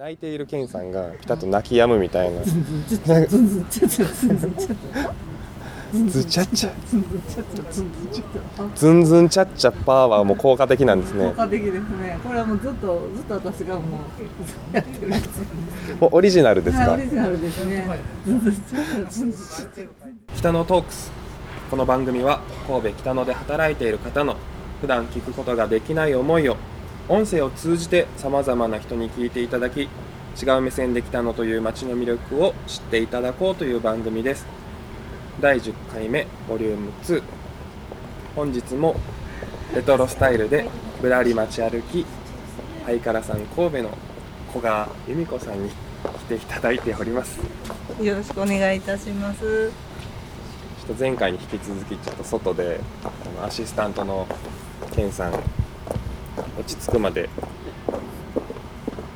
泣いているケンさんがピタッと泣き止むみたいな。ずんずんちゃちゃ。ずんずんちゃちゃ。ズチャッチャズンズンチャッチャパーはもう効果的なんですね。効果的ですね。これはもうずっとずっと私がもうやってるもうオリジナルですか？はいオリジナルですね。北野トークス。この番組は神戸北野で働いている方の普段聞くことができない思いを音声を通じてさまざまな人に聞いていただき違う目線で北野という街の魅力を知っていただこうという番組です。第10回目ボリューム2本日もレトロスタイルでぶらり街歩きハイカラさん神戸の小川由美子さんに来ていただいております。よろしくお願いいたします。ちょっと前回に引き続きちょっと外であのアシスタントのケンさん落ち着くまで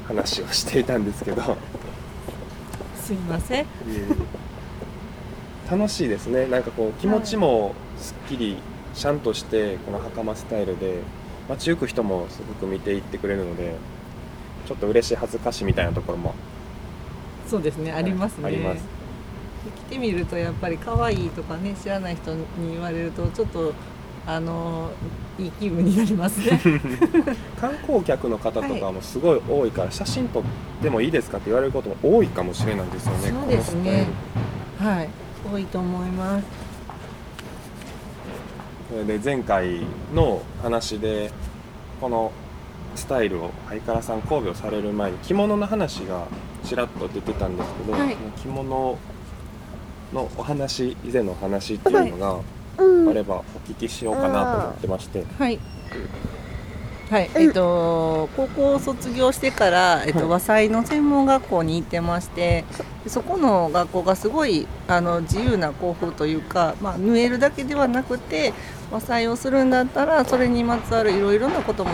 話をしていたんですけど。いすいません。楽しいですね。なんかこう気持ちもすっきりシャンとしてこの袴スタイルで街行く人もすごく見ていってくれるのでちょっと嬉しい恥ずかしいみたいなところも。そうですね。ありますね。あります。来てみるとやっぱり可愛いとかね知らない人に言われるとちょっとあのいい気分になりますね。観光客の方とかもすごい多いから、写真撮ってもいいですかって言われることも多いかもしれないですよねそうですね。はい。多いと思います。それで前回の話でこのスタイルをハイカラさん神戸をされる前に着物の話がちらっと出てたんですけど、はい。着物のお話以前のお話っていうのがあればお聞きしようかなと思ってまして、はい。はい、えっと高校を卒業してから、えっと、はい。和裁の専門学校に行ってましてでそこの学校がすごいあの自由な校風というか、まあ、縫えるだけではなくて和裁をするんだったらそれにまつわるいろいろなことも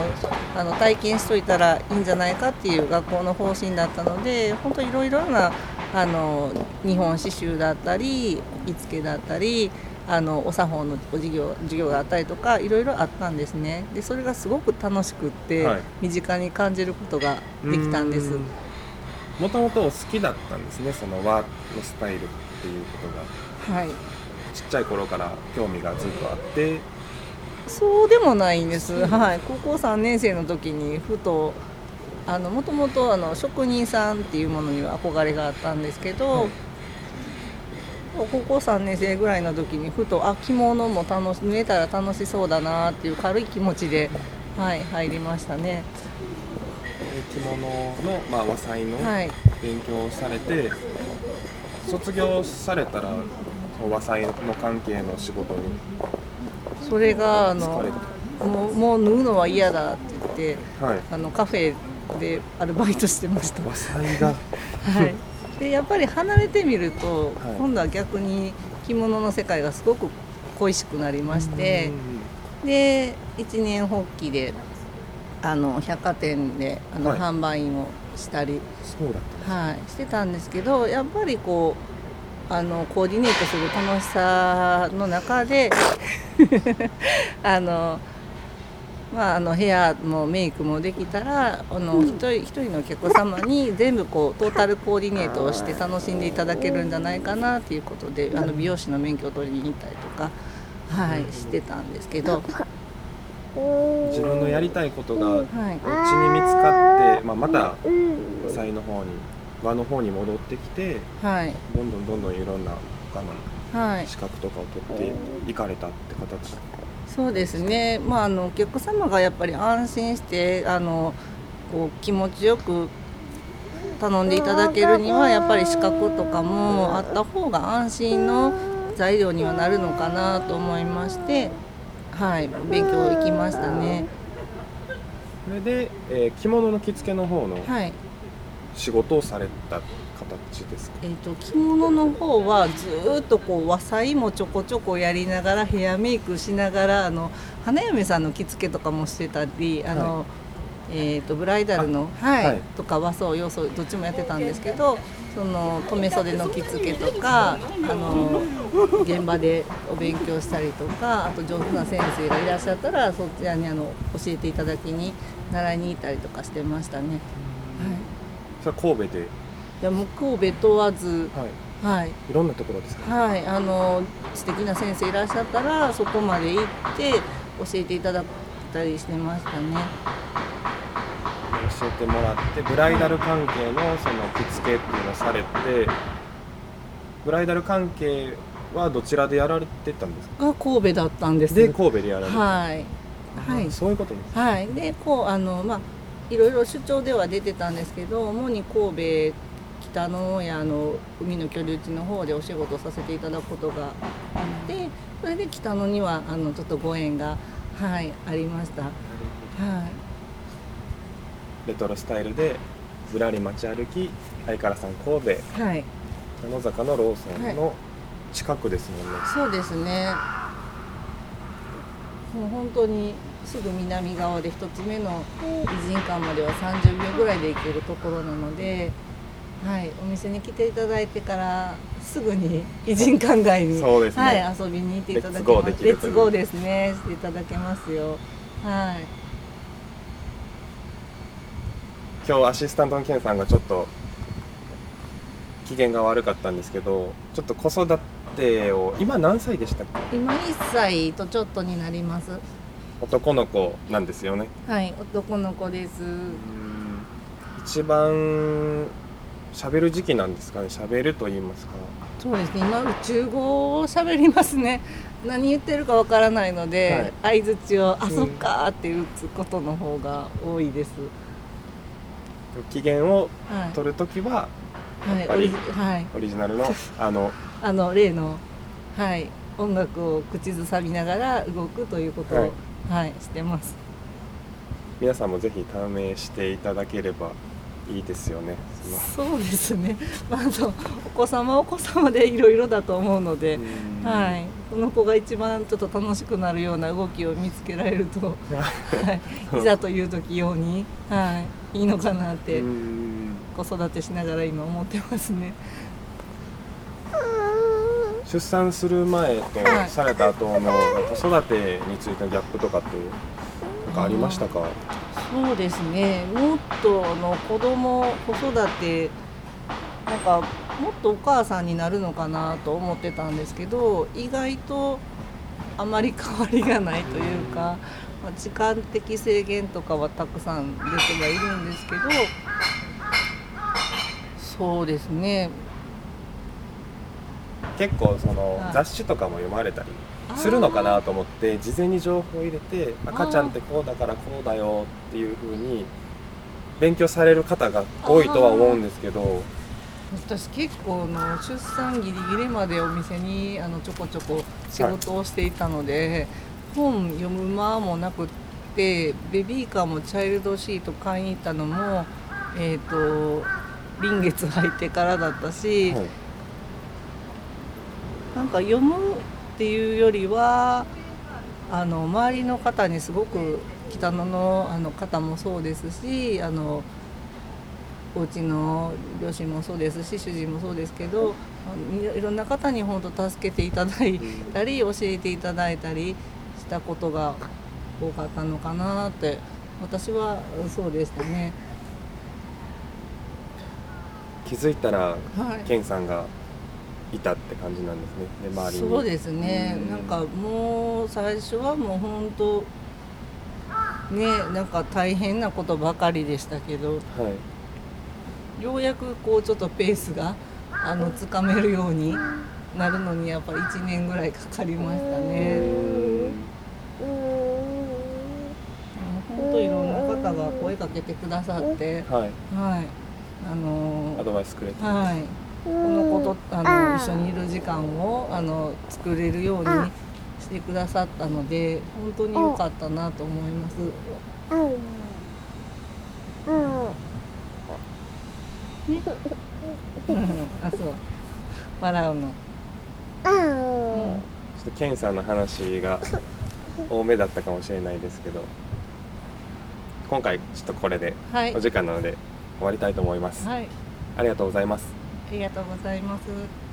あの体験しといたらいいんじゃないかっていう学校の方針だったので本当いろいろなあの日本刺繍だったり着付けだったりあのお作法のお授業授業があったりとかいろいろあったんですね。でそれがすごく楽しくって、はい。身近に感じることができたんです。もともとお好きだったんですねその和のスタイルっていうことが。はい。ちっちゃい頃から興味がずっとあって。そうでもないんです、はい、高校3年生の時にふとあのもともとあの職人さんっていうものには憧れがあったんですけど、はい高校3年生ぐらいの時にふとあ着物も楽し縫えたら楽しそうだなっていう軽い気持ちで、はい、入りましたね。着物の、まあ、和裁のはい勉強をされて、卒業されたら和裁の関係の仕事にそれがあ疲のもうもう縫うのは嫌だって言ってはいあのカフェでアルバイトしてました。和裁が はい、でやっぱり離れてみると、はい。今度は逆に着物の世界がすごく恋しくなりましてで一年発起であの百貨店であの、はい。販売員をしたり、はい、してたんですけどやっぱりこうあのコーディネートする楽しさの中で あの。まあ、あのヘアもメイクもできたらあの一人一人のお客様に全部こうトータルコーディネートをして楽しんでいただけるんじゃないかなということであの美容師の免許を取りに行ったりとか、はい、してたんですけど、た自分のやりたいことがはい、うちに見つかって、まあ、また和裁の方に和の方に戻ってきてはい。どんどんどんどんいろんな他のはい、資格とかを取っていかれたって形そうですね、まあ、あのお客様がやっぱり安心してあのこう気持ちよく頼んでいただけるにはやっぱり資格とかもあった方が安心の材料にはなるのかなと思いまして、はい、勉強行きましたね。それで、えー着物の着付けの方のはい。仕事をされた形ですか？えー、と着物の方はずーっとこう和裁もちょこちょこやりながらヘアメイクしながらあの花嫁さんの着付けとかもしてたりあの、えー、とブライダルの、はいはい。とか和装洋装どっちもやってたんですけどその留め袖の着付けとかあの現場でお勉強したりとかあと上手な先生がいらっしゃったらそちらにあの教えていただきに習いに行ったりとかしてましたね。はい。それは神戸で、いやもう神戸問わずはい、はい。いろんなところですか、はい、あの素敵な先生いらっしゃったらそこまで行って教えていただいたりしてましたね。教えてもらってブライダル関係のその着付けっていうのをされてブライダル関係はどちらでやられてたんですか？が神戸だったんです。で神戸でやられて。た、はい、はい、そういうことですはい、でこうあのまあいろいろ出張では出てたんですけど主に神戸北のやの海の居留地の方でお仕事させていただくことがあってそれで北野にはあのちょっとご縁が、はい、ありました。はい。レトロスタイルでぶらり街歩き相原さん神戸。はい、野坂のローソンの近くですもんね、そうですね。もう本当にすぐ南側で一つ目の偉人館までは30秒ぐらいで行けるところなので、はい、お店に来ていただいてからすぐに偉人館街に、そうですねはい、遊びに行っていただけます。レッツゴーですね、していただけますよ。はい。今日アシスタントのケンさんがちょっと機嫌が悪かったんですけどちょっと子育てを今何歳でしたっけ？今1歳とちょっとになります。男の子なんですよねはい、男の子です。一番喋る時期なんですかね？喋ると言いますか。そうですね。今宇宙語を喋りますね。何言ってるかわからないので、相づちを「あうんそっか」って打つことの方が多いです、機嫌をはい。取るときははい。やっぱりオリジはい、オリジナルの あのあの例の、はい、音楽を口ずさみながら動くということを、ははいいしてます。皆さんもぜひ試していただければいいですよね。そうですね、まあ、あのお子様はお子様でいろいろだと思うので、うん。はい、その子が一番ちょっと楽しくなるような動きを見つけられると、はい、いざという時用に、はい、いいのかなってうん。子育てしながら今思ってますね。出産する前とはい。された後の子育てについてのギャップとかってなんかありましたか？そうですね。もっとの子供子育てなんかもっとお母さんになるのかなと思ってたんですけど意外とあまり変わりがないというか、まあ、時間的制限とかはたくさん出てはいるんですけどそうですね。結構そのはい。雑誌とかも読まれたりするのかなと思って事前に情報を入れて赤ちゃんってこうだからこうだよっていう風に勉強される方が多いとは思うんですけど私結構の出産ギリギリまでお店にあのちょこちょこ仕事をしていたので、本読む間もなくってベビーカーもチャイルドシート買いに行ったのもえっ、と臨月入ってからだったし、はいなんか読むっていうよりはあの周りの方にすごく北野のあの方もそうですしあのお家の両親もそうですし主人もそうですけどいいろんな方に本当助けていただいたり教えていただいたりしたことが多かったのかなって私はそうでしたね。気づいたらはいケンさんがいたって感じなんですね。で周りに。そうですね、うん。なんかもう最初はもう本当ねなんか大変なことばかりでしたけどはい。ようやくこうちょっとペースがあのつかめるようになるのにやっぱり1年ぐらいかかりましたね。本当いろんな方が声かけてくださって、はい。はい、あのアドバイスくれて。はい、この子とあの一緒にいる時間をあの作れるようにしてくださったので本当に良かったなと思います。うん。あそう。笑うの。ちょっとケンさんの話が多めだったかもしれないですけど今回ちょっとこれではい。お時間なので終わりたいと思います、はい。ありがとうございます。あありがとうございます。